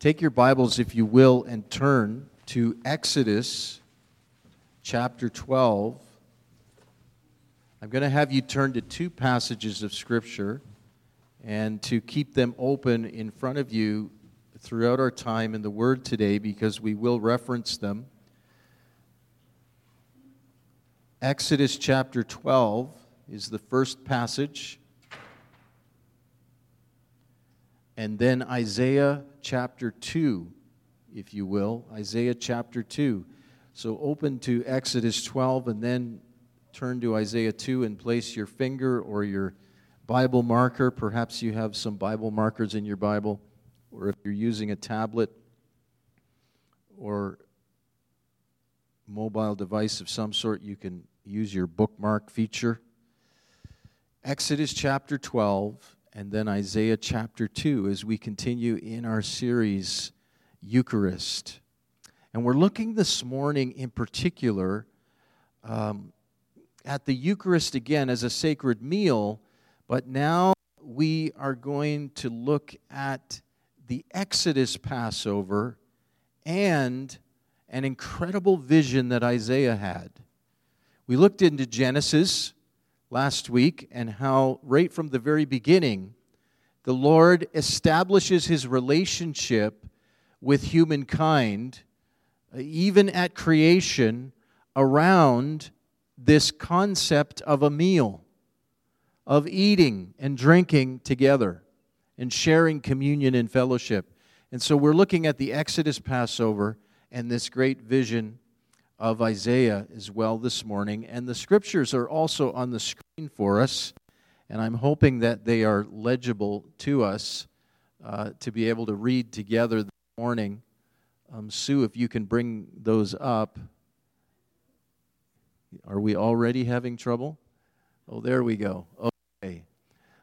Take your Bibles, if you will, and turn to Exodus chapter 12. I'm going to have you turn to two passages of Scripture and to keep them open in front of you throughout our time in the Word today because we will reference them. Exodus chapter 12 is the first passage. And then Isaiah chapter 2, if you will. Isaiah chapter 2. So open to Exodus 12 and then turn to Isaiah 2 and place your finger or your Bible marker. Perhaps you have some Bible markers in your Bible, or if you're using a tablet or mobile device of some sort, you can use your bookmark feature. Exodus chapter 12 and then Isaiah chapter 2 as we continue in our series, Eucharist. And we're looking this morning in particular um, at the Eucharist again as a sacred meal, but now we are going to look at the Exodus Passover and an incredible vision that Isaiah had. We looked into Genesis last week and how, right from the very beginning, the Lord establishes his relationship with humankind, uh, even at creation, around this concept of a meal, of eating and drinking together and sharing communion and fellowship. And so we're looking at the Exodus Passover and this great vision of Isaiah as well this morning. And the scriptures are also on the screen for us, and I'm hoping that they are legible to us uh, to be able to read together this morning. Um, Sue, if you can bring those up. Are we already having trouble? Oh, there we go. Okay.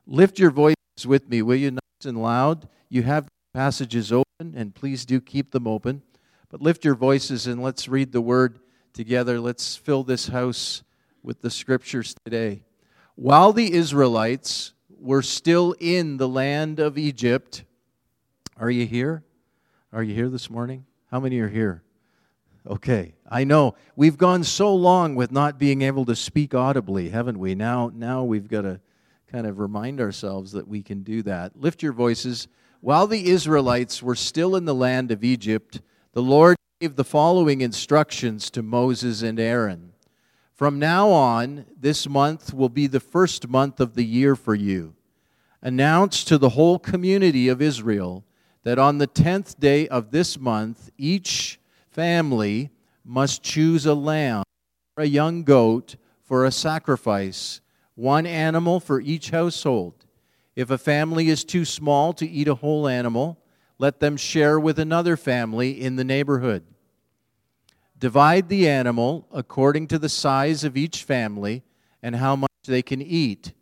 Lift your voices with me, will you, nice and loud? You have passages open, and please do keep them open. But lift your voices and let's read the word together. Let's fill this house with the scriptures today. While the Israelites were still in the land of Egypt, are you here? Are you here this morning? How many are here? Okay, I know we've gone so long with not being able to speak audibly, haven't we? Now, now we've got to kind of remind ourselves that we can do that. Lift your voices. While the Israelites were still in the land of Egypt, the Lord gave the following instructions to Moses and Aaron. From now on, this month will be the first month of the year for you. Announce to the whole community of Israel that on the tenth day of this month, each family must choose a lamb or a young goat for a sacrifice, one animal for each household. If a family is too small to eat a whole animal, let them share with another family in the neighborhood. Divide the animal according to the size of each family and how much they can eat.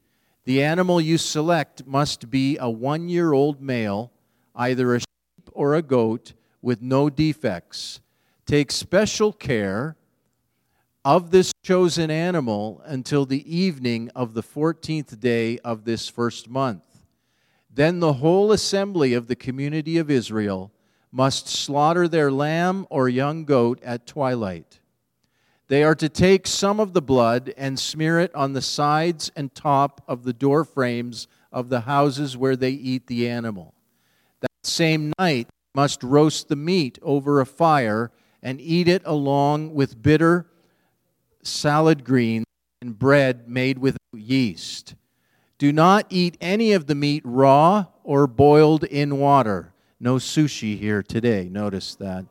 The animal you select must be a one year old male, either a sheep or a goat, with no defects. Take special care of this chosen animal until the evening of the 14th day of this first month. Then the whole assembly of the community of Israel must slaughter their lamb or young goat at twilight. They are to take some of the blood and smear it on the sides and top of the door frames of the houses where they eat the animal. That same night, must roast the meat over a fire and eat it along with bitter salad greens and bread made with yeast. Do not eat any of the meat raw or boiled in water. No sushi here today. Notice that.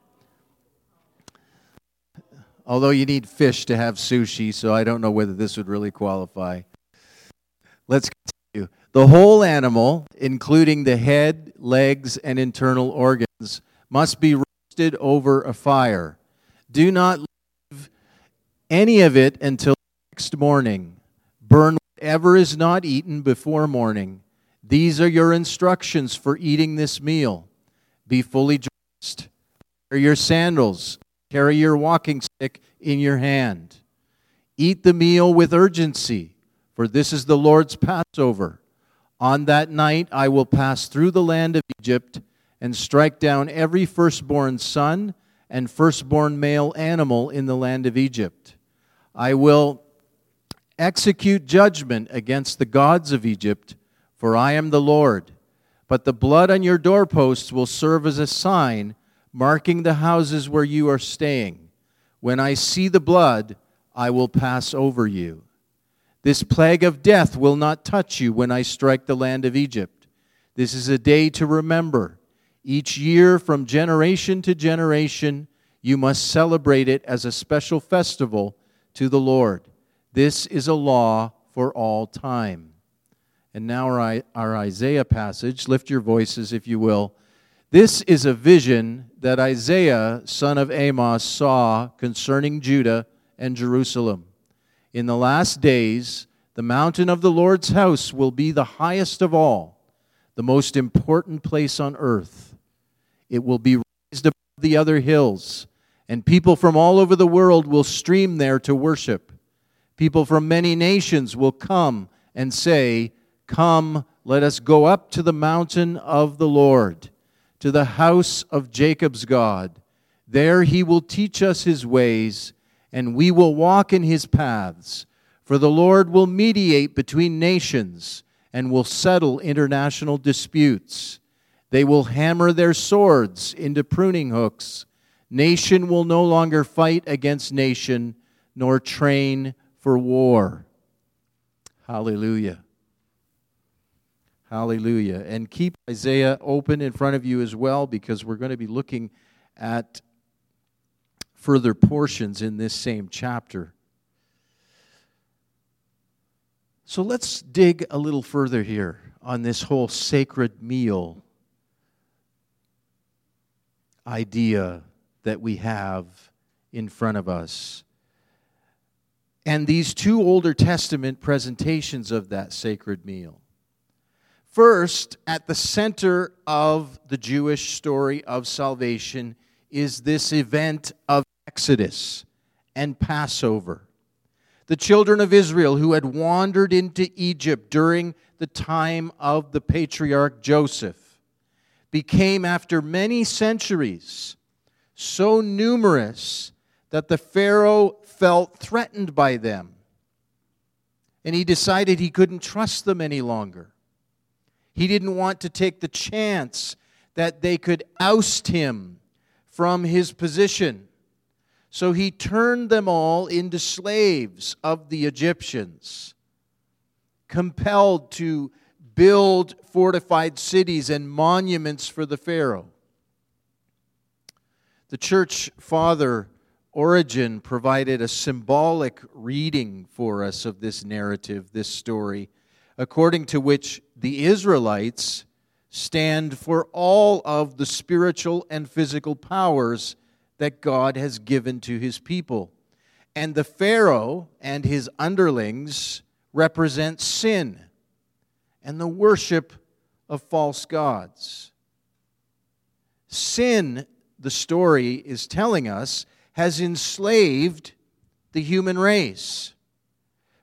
Although you need fish to have sushi, so I don't know whether this would really qualify. Let's continue. The whole animal, including the head, legs, and internal organs, must be roasted over a fire. Do not leave any of it until next morning. Whatever is not eaten before morning. These are your instructions for eating this meal. Be fully dressed. Wear your sandals. Carry your walking stick in your hand. Eat the meal with urgency, for this is the Lord's Passover. On that night I will pass through the land of Egypt, and strike down every firstborn son and firstborn male animal in the land of Egypt. I will execute judgment against the gods of Egypt, for I am the Lord. But the blood on your doorposts will serve as a sign marking the houses where you are staying. When I see the blood, I will pass over you. This plague of death will not touch you when I strike the land of Egypt. This is a day to remember. Each year, from generation to generation, you must celebrate it as a special festival to the Lord. This is a law for all time. And now, our, our Isaiah passage. Lift your voices, if you will. This is a vision that Isaiah, son of Amos, saw concerning Judah and Jerusalem. In the last days, the mountain of the Lord's house will be the highest of all, the most important place on earth. It will be raised above the other hills, and people from all over the world will stream there to worship. People from many nations will come and say, Come, let us go up to the mountain of the Lord, to the house of Jacob's God. There he will teach us his ways and we will walk in his paths. For the Lord will mediate between nations and will settle international disputes. They will hammer their swords into pruning hooks. Nation will no longer fight against nation, nor train for war. Hallelujah. Hallelujah. And keep Isaiah open in front of you as well, because we're going to be looking at further portions in this same chapter. So let's dig a little further here on this whole sacred meal idea that we have in front of us. And these two Older Testament presentations of that sacred meal. First, at the center of the Jewish story of salvation is this event of Exodus and Passover. The children of Israel who had wandered into Egypt during the time of the patriarch Joseph became, after many centuries, so numerous that the Pharaoh felt threatened by them. And he decided he couldn't trust them any longer. He didn't want to take the chance that they could oust him from his position. So he turned them all into slaves of the Egyptians, compelled to build fortified cities and monuments for the Pharaoh. The church father Origen provided a symbolic reading for us of this narrative, this story, according to which the Israelites stand for all of the spiritual and physical powers that God has given to his people. And the Pharaoh and his underlings represent sin and the worship of false gods. Sin, the story is telling us, has enslaved the human race,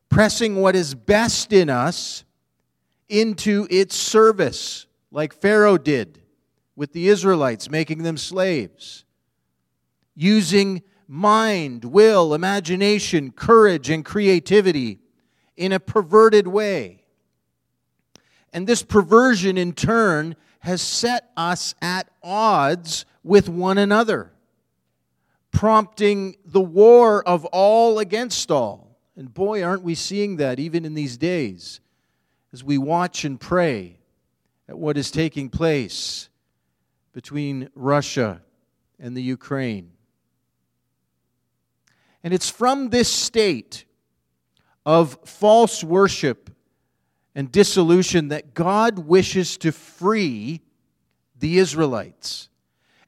pressing what is best in us into its service, like Pharaoh did with the Israelites, making them slaves using mind, will, imagination, courage, and creativity in a perverted way. And this perversion, in turn, has set us at odds with one another, prompting the war of all against all. And boy, aren't we seeing that even in these days as we watch and pray at what is taking place between Russia and the Ukraine. And it's from this state of false worship and dissolution that God wishes to free the Israelites.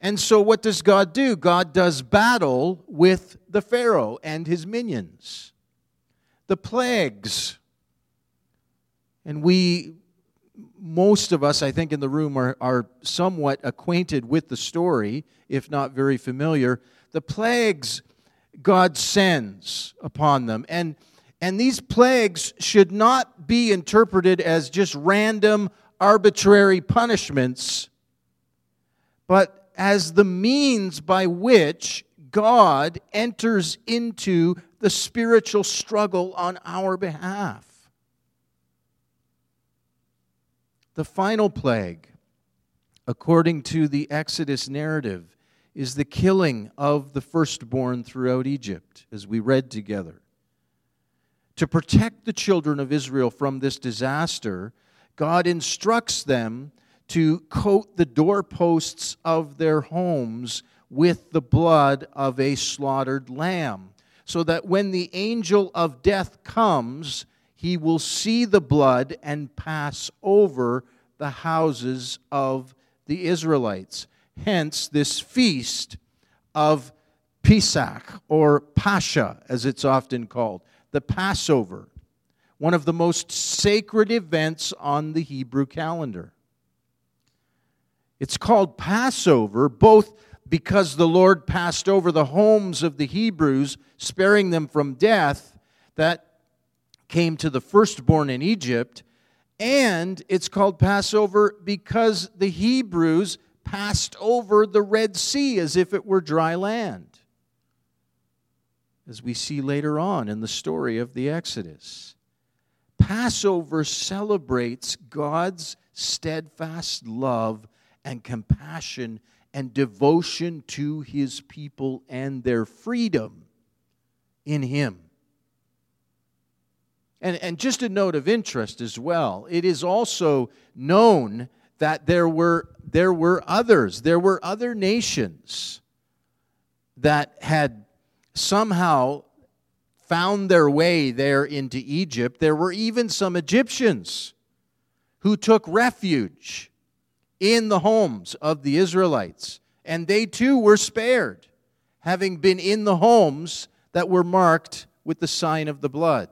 And so, what does God do? God does battle with the Pharaoh and his minions, the plagues. And we, most of us, I think, in the room are, are somewhat acquainted with the story, if not very familiar. The plagues God sends upon them. And, and these plagues should not be interpreted as just random, arbitrary punishments, but as the means by which God enters into the spiritual struggle on our behalf. The final plague, according to the Exodus narrative, is the killing of the firstborn throughout Egypt, as we read together. To protect the children of Israel from this disaster, God instructs them to coat the doorposts of their homes with the blood of a slaughtered lamb, so that when the angel of death comes, he will see the blood and pass over the houses of the Israelites. Hence, this feast of Pesach, or Pascha, as it's often called, the Passover, one of the most sacred events on the Hebrew calendar. It's called Passover both because the Lord passed over the homes of the Hebrews, sparing them from death that came to the firstborn in Egypt. And it's called Passover because the Hebrews passed over the Red Sea as if it were dry land, as we see later on in the story of the Exodus. Passover celebrates God's steadfast love and compassion and devotion to his people and their freedom in him. And, and just a note of interest as well it is also known that there were, there were others, there were other nations that had somehow found their way there into Egypt. There were even some Egyptians who took refuge in the homes of the Israelites. And they too were spared, having been in the homes that were marked with the sign of the blood.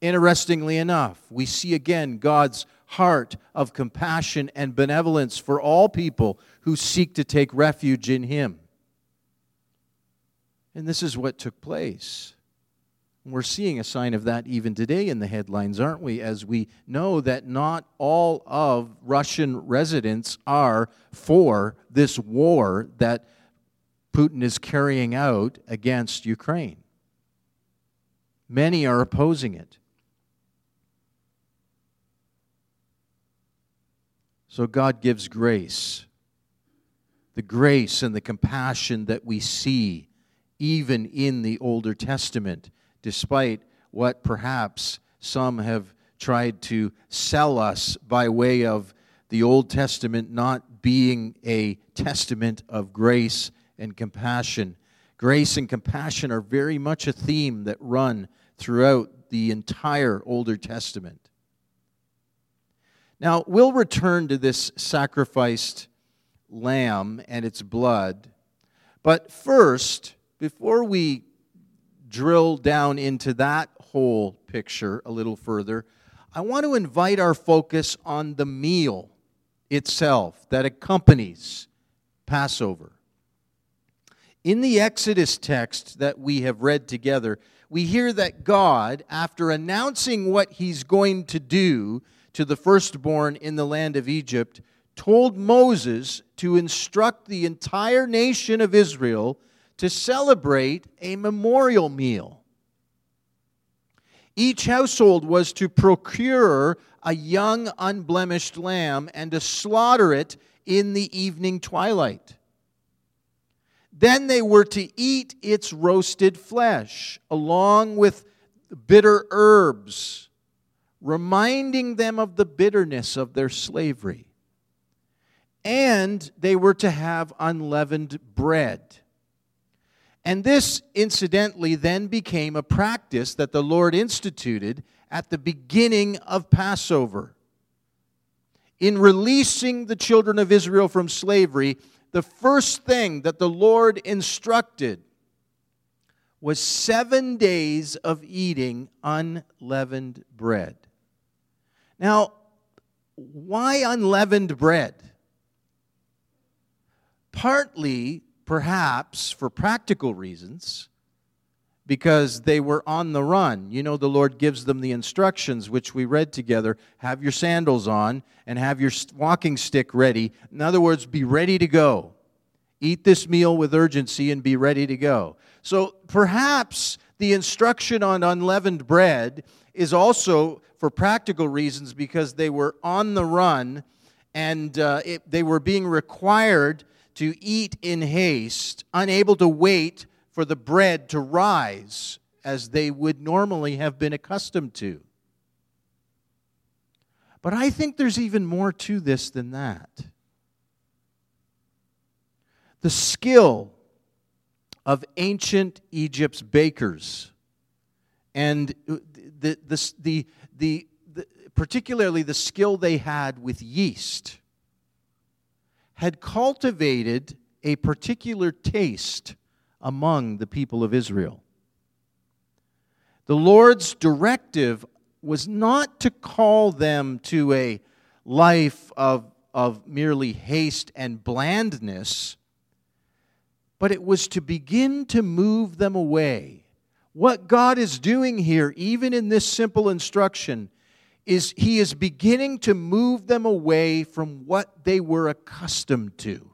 Interestingly enough, we see again God's heart of compassion and benevolence for all people who seek to take refuge in Him. And this is what took place. We're seeing a sign of that even today in the headlines, aren't we? As we know that not all of Russian residents are for this war that Putin is carrying out against Ukraine. Many are opposing it. So God gives grace. The grace and the compassion that we see even in the Older Testament despite what perhaps some have tried to sell us by way of the Old Testament not being a testament of grace and compassion. Grace and compassion are very much a theme that run throughout the entire Older Testament. Now, we'll return to this sacrificed lamb and its blood, but first, before we drill down into that whole picture a little further, I want to invite our focus on the meal itself that accompanies Passover. In the Exodus text that we have read together, we hear that God, after announcing what he's going to do to the firstborn in the land of Egypt, told Moses to instruct the entire nation of Israel to celebrate a memorial meal. Each household was to procure a young, unblemished lamb and to slaughter it in the evening twilight. Then they were to eat its roasted flesh, along with bitter herbs, reminding them of the bitterness of their slavery. And they were to have unleavened bread. And this, incidentally, then became a practice that the Lord instituted at the beginning of Passover. In releasing the children of Israel from slavery, the first thing that the Lord instructed was seven days of eating unleavened bread. Now, why unleavened bread? Partly perhaps for practical reasons, because they were on the run. You know, the Lord gives them the instructions, which we read together have your sandals on and have your walking stick ready. In other words, be ready to go. Eat this meal with urgency and be ready to go. So perhaps the instruction on unleavened bread is also for practical reasons because they were on the run and uh, it, they were being required to eat in haste, unable to wait for the bread to rise as they would normally have been accustomed to. But I think there's even more to this than that. The skill of ancient Egypt's bakers and the, the, the, the, particularly the skill they had with yeast had cultivated a particular taste among the people of Israel. The Lord's directive was not to call them to a life of, of merely haste and blandness, but it was to begin to move them away. What God is doing here, even in this simple instruction, is He is beginning to move them away from what they were accustomed to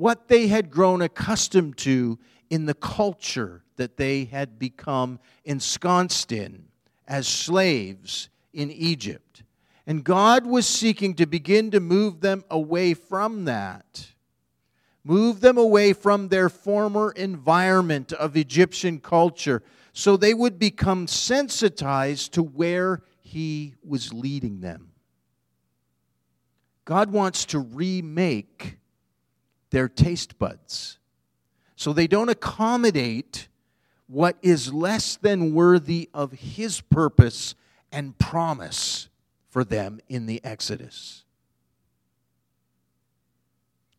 what they had grown accustomed to in the culture that they had become ensconced in as slaves in Egypt. And God was seeking to begin to move them away from that. Move them away from their former environment of Egyptian culture so they would become sensitized to where He was leading them. God wants to remake their taste buds. So they don't accommodate what is less than worthy of His purpose and promise for them in the Exodus.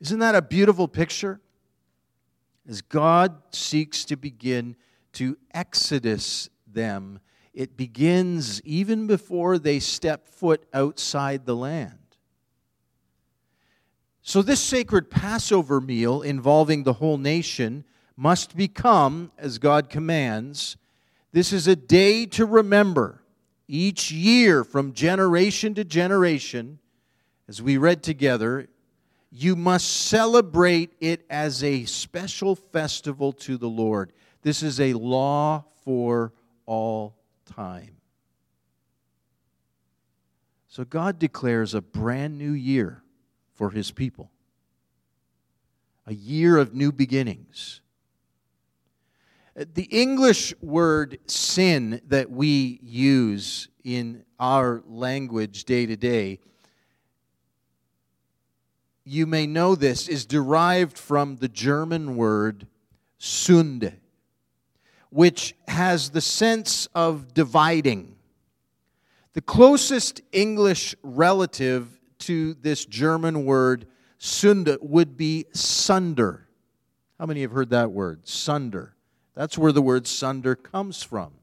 Isn't that a beautiful picture? As God seeks to begin to exodus them, it begins even before they step foot outside the land. So, this sacred Passover meal involving the whole nation must become, as God commands, this is a day to remember each year from generation to generation, as we read together, you must celebrate it as a special festival to the Lord. This is a law for all time. So God declares a brand new year for his people. A year of new beginnings. The English word sin that we use in our language day to day, you may know this, is derived from the German word Sünde, which has the sense of dividing. The closest English relative to this German word Sünde would be sunder. How many have heard that word? Sunder. That's where the word sunder comes from.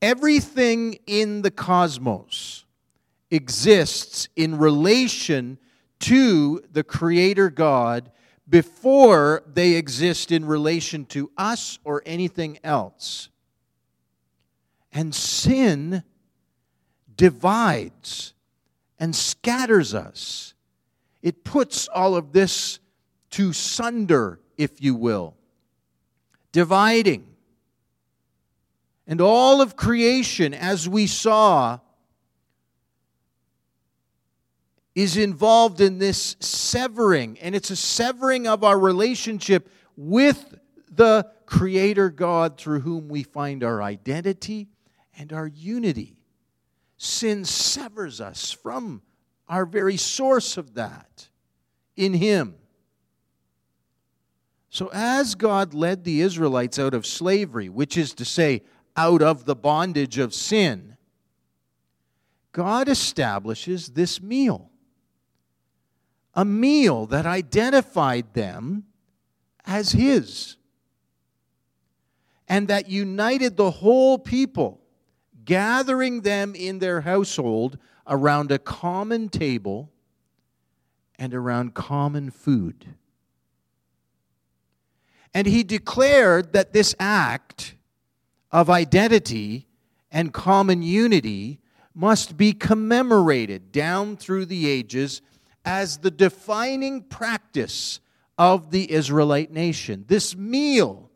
Everything in the cosmos exists in relation to the Creator God before they exist in relation to us or anything else. And sin divides and scatters us. It puts all of this to sunder, if you will, dividing. And all of creation, as we saw, is involved in this severing. And it's a severing of our relationship with the Creator God through whom we find our identity and our unity. Sin severs us from our very source of that in Him. So, as God led the Israelites out of slavery, which is to say, out of the bondage of sin, God establishes this meal. A meal that identified them as His and that united the whole people gathering them in their household around a common table and around common food. And he declared that this act of identity and common unity must be commemorated down through the ages as the defining practice of the Israelite nation. This meal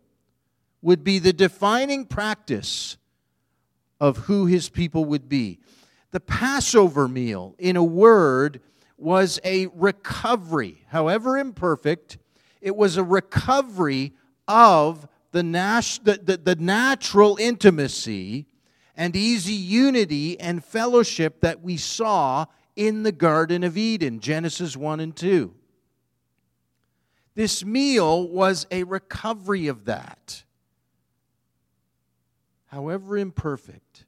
would be the defining practice of who his people would be. The Passover meal, in a word, was a recovery, however imperfect, it was a recovery of the, nat- the, the, the natural intimacy and easy unity and fellowship that we saw in the Garden of Eden, Genesis 1 and 2. This meal was a recovery of that. However imperfect,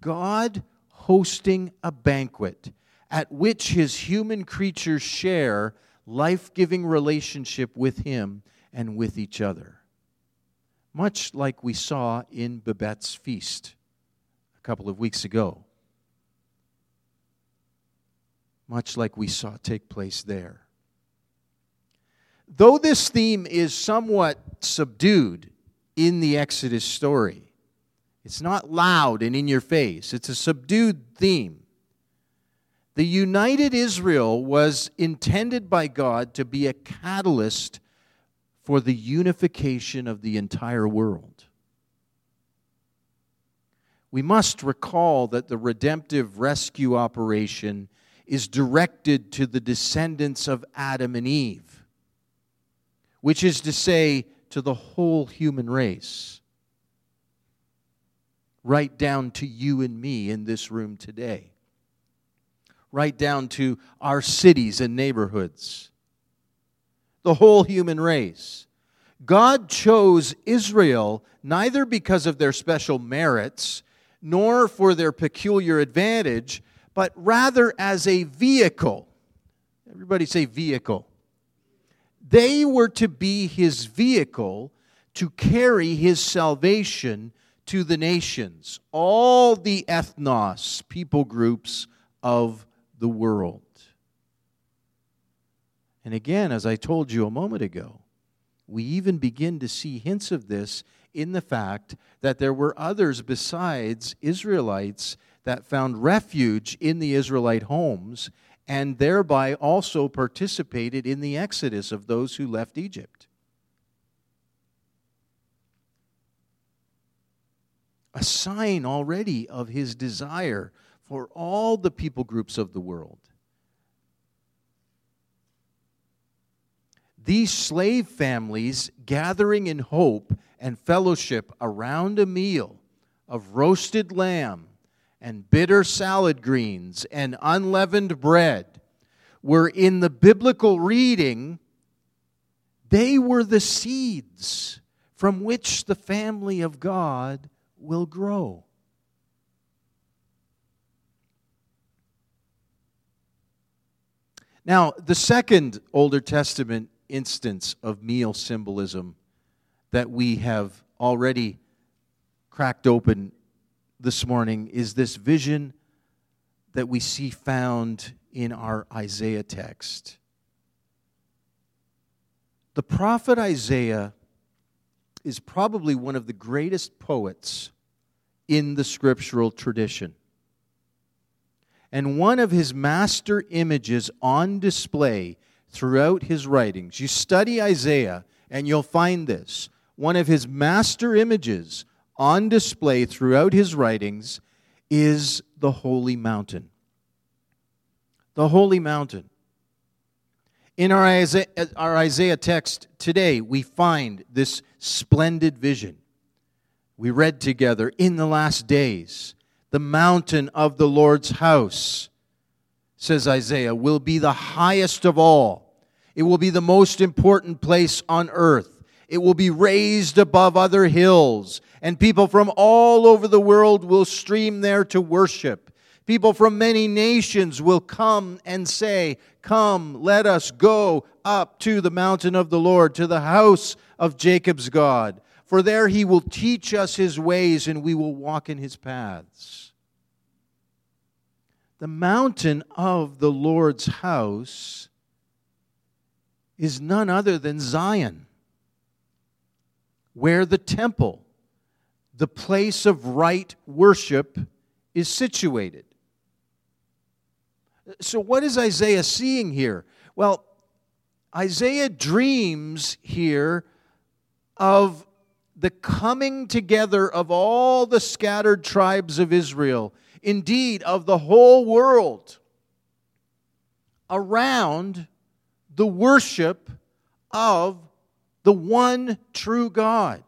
God hosting a banquet at which his human creatures share life giving relationship with him and with each other. Much like we saw in Babette's feast a couple of weeks ago. Much like we saw take place there. Though this theme is somewhat subdued in the Exodus story, it's not loud and in your face, it's a subdued theme. The united Israel was intended by God to be a catalyst for the unification of the entire world. We must recall that the redemptive rescue operation is directed to the descendants of Adam and Eve, which is to say, to the whole human race, right down to you and me in this room today right down to our cities and neighborhoods. The whole human race. God chose Israel neither because of their special merits nor for their peculiar advantage, but rather as a vehicle. Everybody say vehicle. They were to be his vehicle to carry his salvation to the nations, all the ethnos, people groups of the world. And again, as I told you a moment ago, we even begin to see hints of this in the fact that there were others besides Israelites that found refuge in the Israelite homes and thereby also participated in the exodus of those who left Egypt. A sign already of his desire for all the people groups of the world. These slave families gathering in hope and fellowship around a meal of roasted lamb and bitter salad greens and unleavened bread were in the biblical reading, they were the seeds from which the family of God will grow. Now, the second Older Testament instance of meal symbolism that we have already cracked open this morning is this vision that we see found in our Isaiah text. The prophet Isaiah is probably one of the greatest poets in the scriptural tradition and one of his master images on display throughout his writings. You study Isaiah, and you'll find this. One of his master images on display throughout his writings is the holy mountain. The holy mountain. In our Isaiah, our Isaiah text today, we find this splendid vision. We read together in the last days the mountain of the Lord's house, says Isaiah, will be the highest of all. It will be the most important place on earth. It will be raised above other hills, and people from all over the world will stream there to worship. People from many nations will come and say, Come, let us go up to the mountain of the Lord, to the house of Jacob's God. For there he will teach us his ways, and we will walk in his paths. The mountain of the Lord's house is none other than Zion. where the temple, the place of right worship, is situated. So, what is Isaiah seeing here? Well, Isaiah dreams here of the coming together of all the scattered tribes of Israel, indeed, of the whole world, around the worship of the one true God.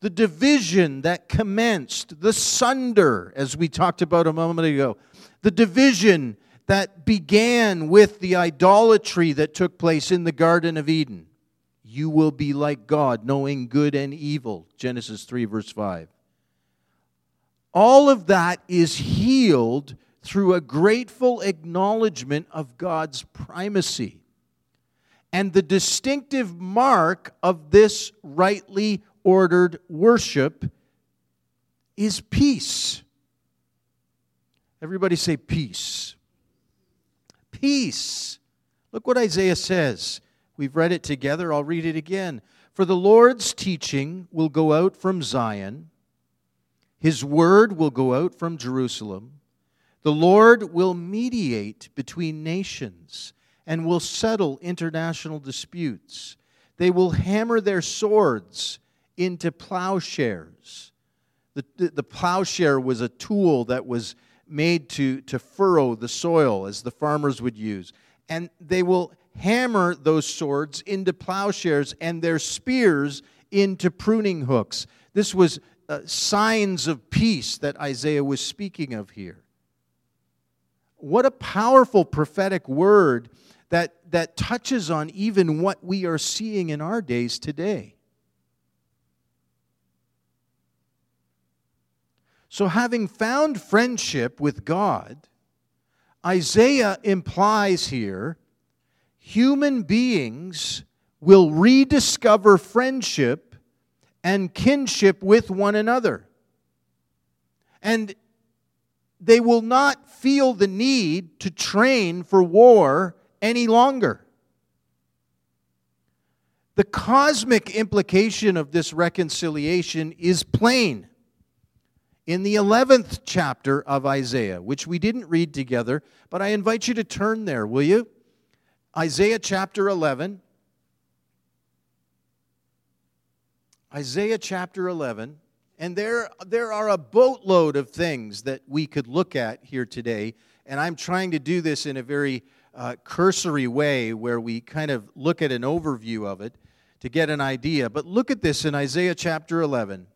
The division that commenced, the sunder, as we talked about a moment ago, the division that began with the idolatry that took place in the Garden of Eden. You will be like God, knowing good and evil. Genesis 3, verse 5. All of that is healed through a grateful acknowledgement of God's primacy. And the distinctive mark of this rightly ordered worship is peace. Everybody say peace. Peace. Look what Isaiah says. We've read it together. I'll read it again. For the Lord's teaching will go out from Zion, his word will go out from Jerusalem. The Lord will mediate between nations and will settle international disputes. They will hammer their swords into plowshares. The, the, the, plowshare was a tool that was made to, to furrow the soil, as the farmers would use. And they will hammer those swords into plowshares and their spears into pruning hooks. This was uh, signs of peace that Isaiah was speaking of here. What a powerful prophetic word that, that touches on even what we are seeing in our days today. So, having found friendship with God, Isaiah implies here human beings will rediscover friendship and kinship with one another. And they will not feel the need to train for war any longer. The cosmic implication of this reconciliation is plain. In the 11th chapter of Isaiah, which we didn't read together, but I invite you to turn there, will you? Isaiah chapter 11. Isaiah chapter 11. And there, there are a boatload of things that we could look at here today. And I'm trying to do this in a very uh, cursory way where we kind of look at an overview of it to get an idea. But look at this in Isaiah chapter 11.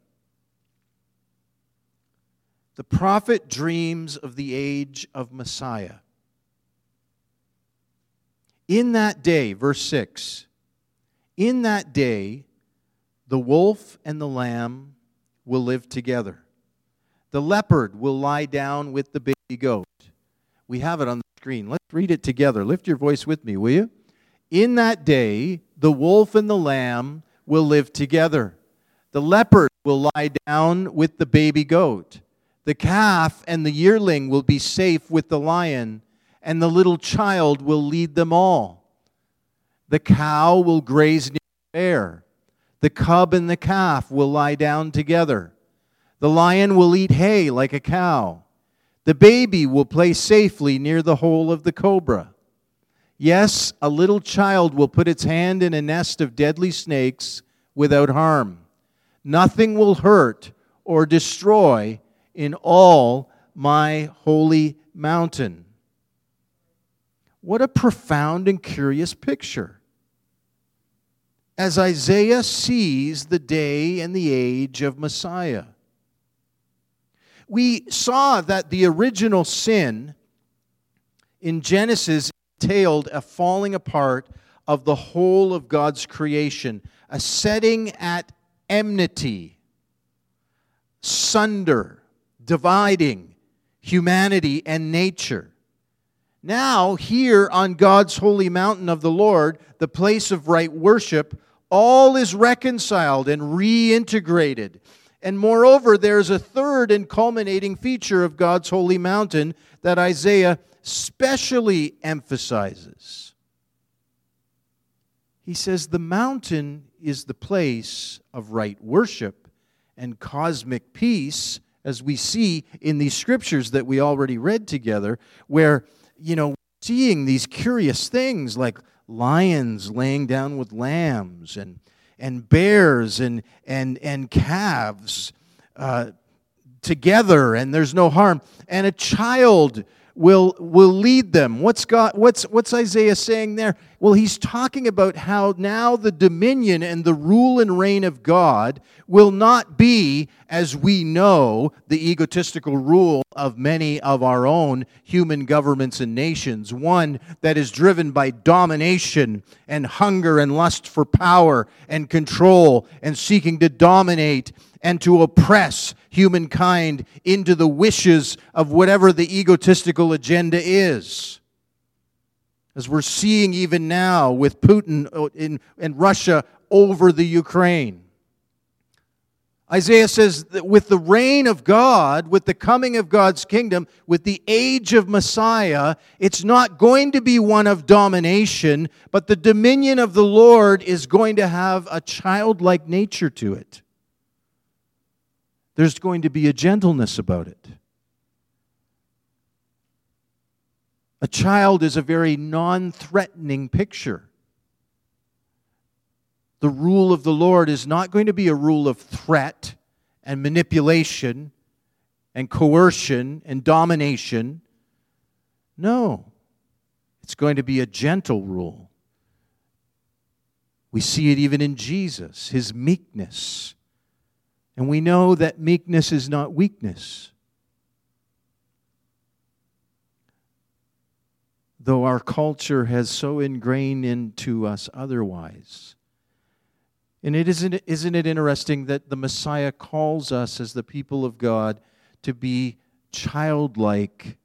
The prophet dreams of the age of Messiah. In that day, verse 6, in that day, the wolf and the lamb will live together. The leopard will lie down with the baby goat. We have it on the screen. Let's read it together. Lift your voice with me, will you? In that day, the wolf and the lamb will live together. The leopard will lie down with the baby goat. The calf and the yearling will be safe with the lion, and the little child will lead them all. The cow will graze near the bear the cub and the calf will lie down together. The lion will eat hay like a cow. The baby will play safely near the hole of the cobra. Yes, a little child will put its hand in a nest of deadly snakes without harm. Nothing will hurt or destroy in all my holy mountain. What a profound and curious picture as Isaiah sees the day and the age of Messiah. We saw that the original sin in Genesis entailed a falling apart of the whole of God's creation, a setting at enmity, sunder, dividing humanity and nature. Now, here on God's holy mountain of the Lord, the place of right worship, all is reconciled and reintegrated. And moreover, there's a third and culminating feature of God's holy mountain that Isaiah specially emphasizes. He says the mountain is the place of right worship and cosmic peace, as we see in these scriptures that we already read together, where, you know, seeing these curious things like lions laying down with lambs and, and bears and, and, and calves uh, together, and there's no harm, and a child will, will lead them. What's, God, what's, what's Isaiah saying there? Well, he's talking about how now the dominion and the rule and reign of God will not be, as we know, the egotistical rule of many of our own human governments and nations, one that is driven by domination and hunger and lust for power and control and seeking to dominate and to oppress humankind into the wishes of whatever the egotistical agenda is. As we're seeing even now with Putin uh, in, in Russia over the Ukraine. Isaiah says that with the reign of God, with the coming of God's kingdom, with the age of Messiah, it's not going to be one of domination, but the dominion of the Lord is going to have a childlike nature to it. There's going to be a gentleness about it. A child is a very non threatening picture. The rule of the Lord is not going to be a rule of threat and manipulation and coercion and domination. No, it's going to be a gentle rule. We see it even in Jesus, his meekness. And we know that meekness is not weakness. Though our culture has so ingrained into us otherwise. And it isn't, isn't it interesting that the Messiah calls us as the people of God to be childlike,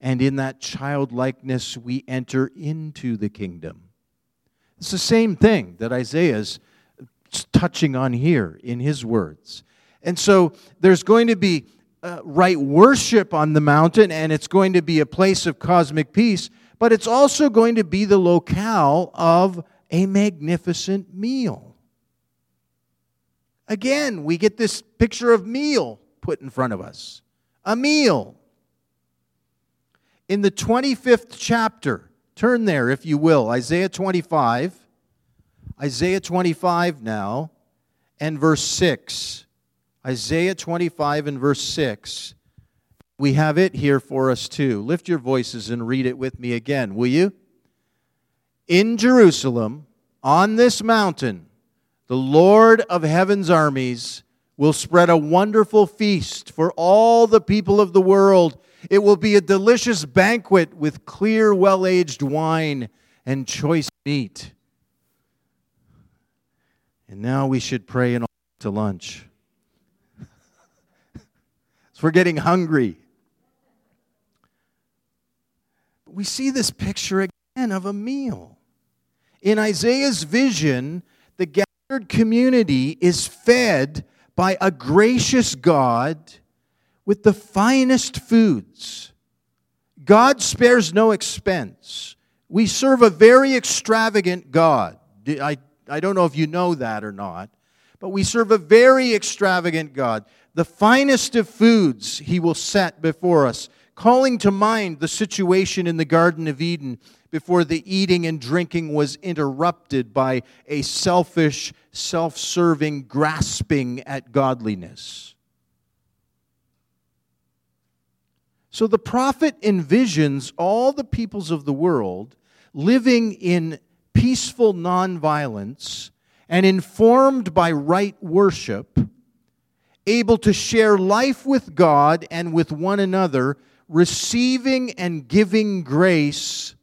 and in that childlikeness we enter into the kingdom. It's the same thing that Isaiah's touching on here in his words. And so there's going to be uh, right worship on the mountain, and it's going to be a place of cosmic peace, but it's also going to be the locale of a magnificent meal. Again, we get this picture of meal put in front of us. A meal. In the 25th chapter, turn there if you will, Isaiah 25. Isaiah 25 now and verse 6. Isaiah 25 and verse 6. We have it here for us too. Lift your voices and read it with me again, will you? In Jerusalem, on this mountain, the Lord of heaven's armies will spread a wonderful feast for all the people of the world. It will be a delicious banquet with clear, well aged wine and choice meat. And now we should pray and all to lunch. so we're getting hungry. We see this picture again of a meal. In Isaiah's vision, the gathered community is fed by a gracious God with the finest foods. God spares no expense. We serve a very extravagant God. I I don't know if you know that or not, but we serve a very extravagant God. The finest of foods he will set before us, calling to mind the situation in the Garden of Eden before the eating and drinking was interrupted by a selfish, self serving grasping at godliness. So the prophet envisions all the peoples of the world living in peaceful nonviolence, and informed by right worship, able to share life with God and with one another, receiving and giving grace.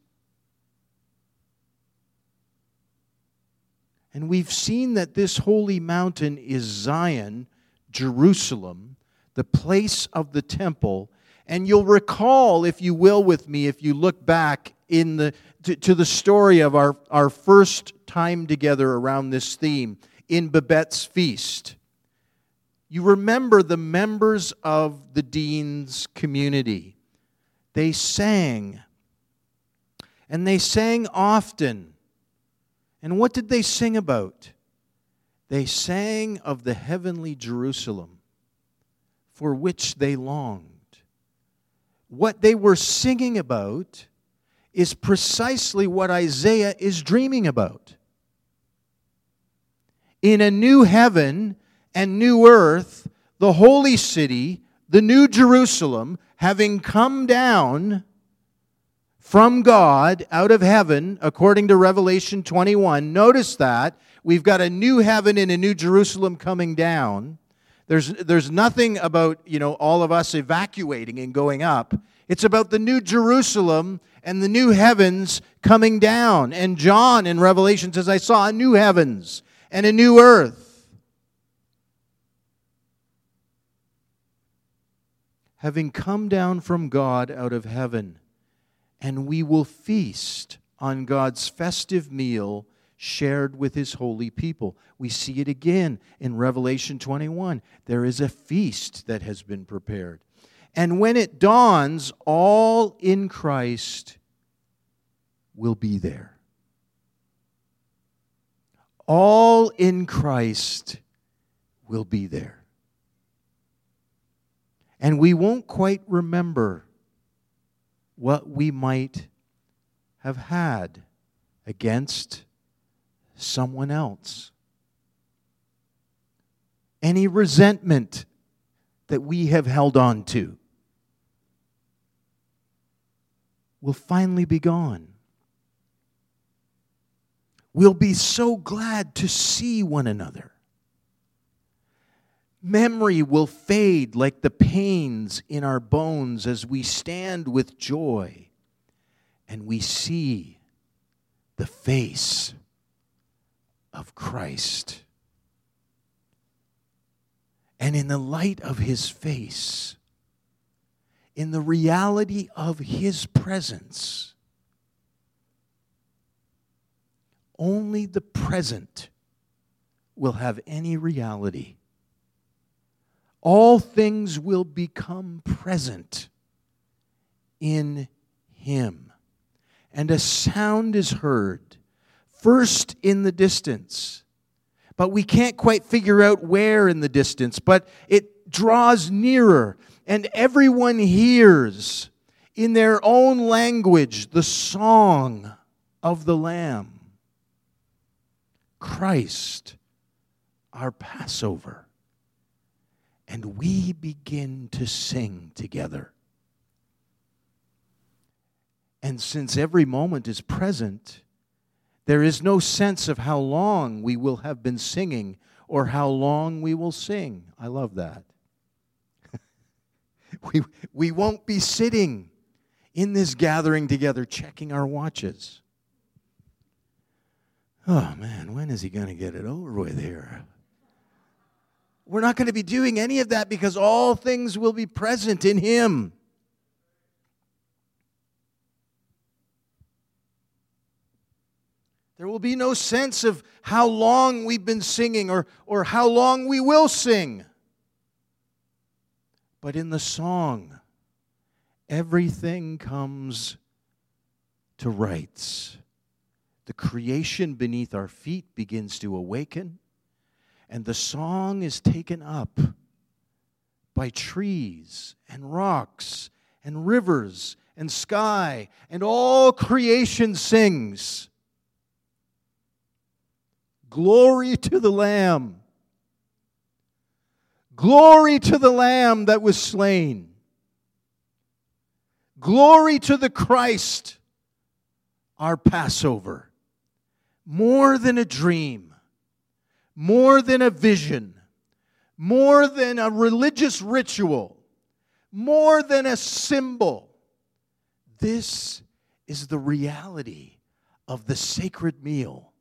And we've seen that this holy mountain is Zion, Jerusalem, the place of the temple. And you'll recall, if you will, with me, if you look back in the to, to the story of our, our first time together around this theme in Babette's feast. You remember the members of the dean's community. They sang, and they sang often. And what did they sing about? They sang of the heavenly Jerusalem for which they longed. What they were singing about is precisely what Isaiah is dreaming about. In a new heaven and new earth, the holy city, the new Jerusalem, having come down from God out of heaven, according to Revelation 21, notice that we've got a new heaven and a new Jerusalem coming down. There's, there's nothing about, you know, all of us evacuating and going up. It's about the new Jerusalem and the new heavens coming down. And John in Revelation says, I saw a new heavens and a new earth. Having come down from God out of heaven, and we will feast on God's festive meal shared with his holy people. We see it again in Revelation 21. There is a feast that has been prepared. And when it dawns, all in Christ will be there. All in Christ will be there. And we won't quite remember what we might have had against someone else. Any resentment that we have held on to will finally be gone. We'll be so glad to see one another. Memory will fade like the pains in our bones as we stand with joy and we see the face of Christ. And in the light of his face, in the reality of his presence, only the present will have any reality. All things will become present in him. And a sound is heard, first in the distance, but we can't quite figure out where in the distance, but it draws nearer, and everyone hears in their own language the song of the Lamb. Christ, our Passover. And we begin to sing together. And since every moment is present, there is no sense of how long we will have been singing or how long we will sing. I love that. we, we won't be sitting in this gathering together checking our watches. Oh man, when is he going to get it over with here? We're not going to be doing any of that because all things will be present in him. There will be no sense of how long we've been singing or, or how long we will sing. But in the song, everything comes to rights. The creation beneath our feet begins to awaken, and the song is taken up by trees and rocks and rivers and sky, and all creation sings. Glory to the Lamb. Glory to the Lamb that was slain. Glory to the Christ, our Passover. More than a dream, more than a vision, more than a religious ritual, more than a symbol. This is the reality of the sacred meal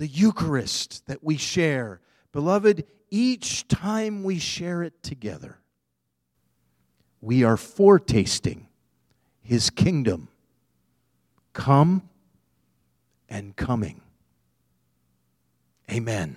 the Eucharist that we share. Beloved, each time we share it together, we are foretasting His kingdom come and coming. Amen.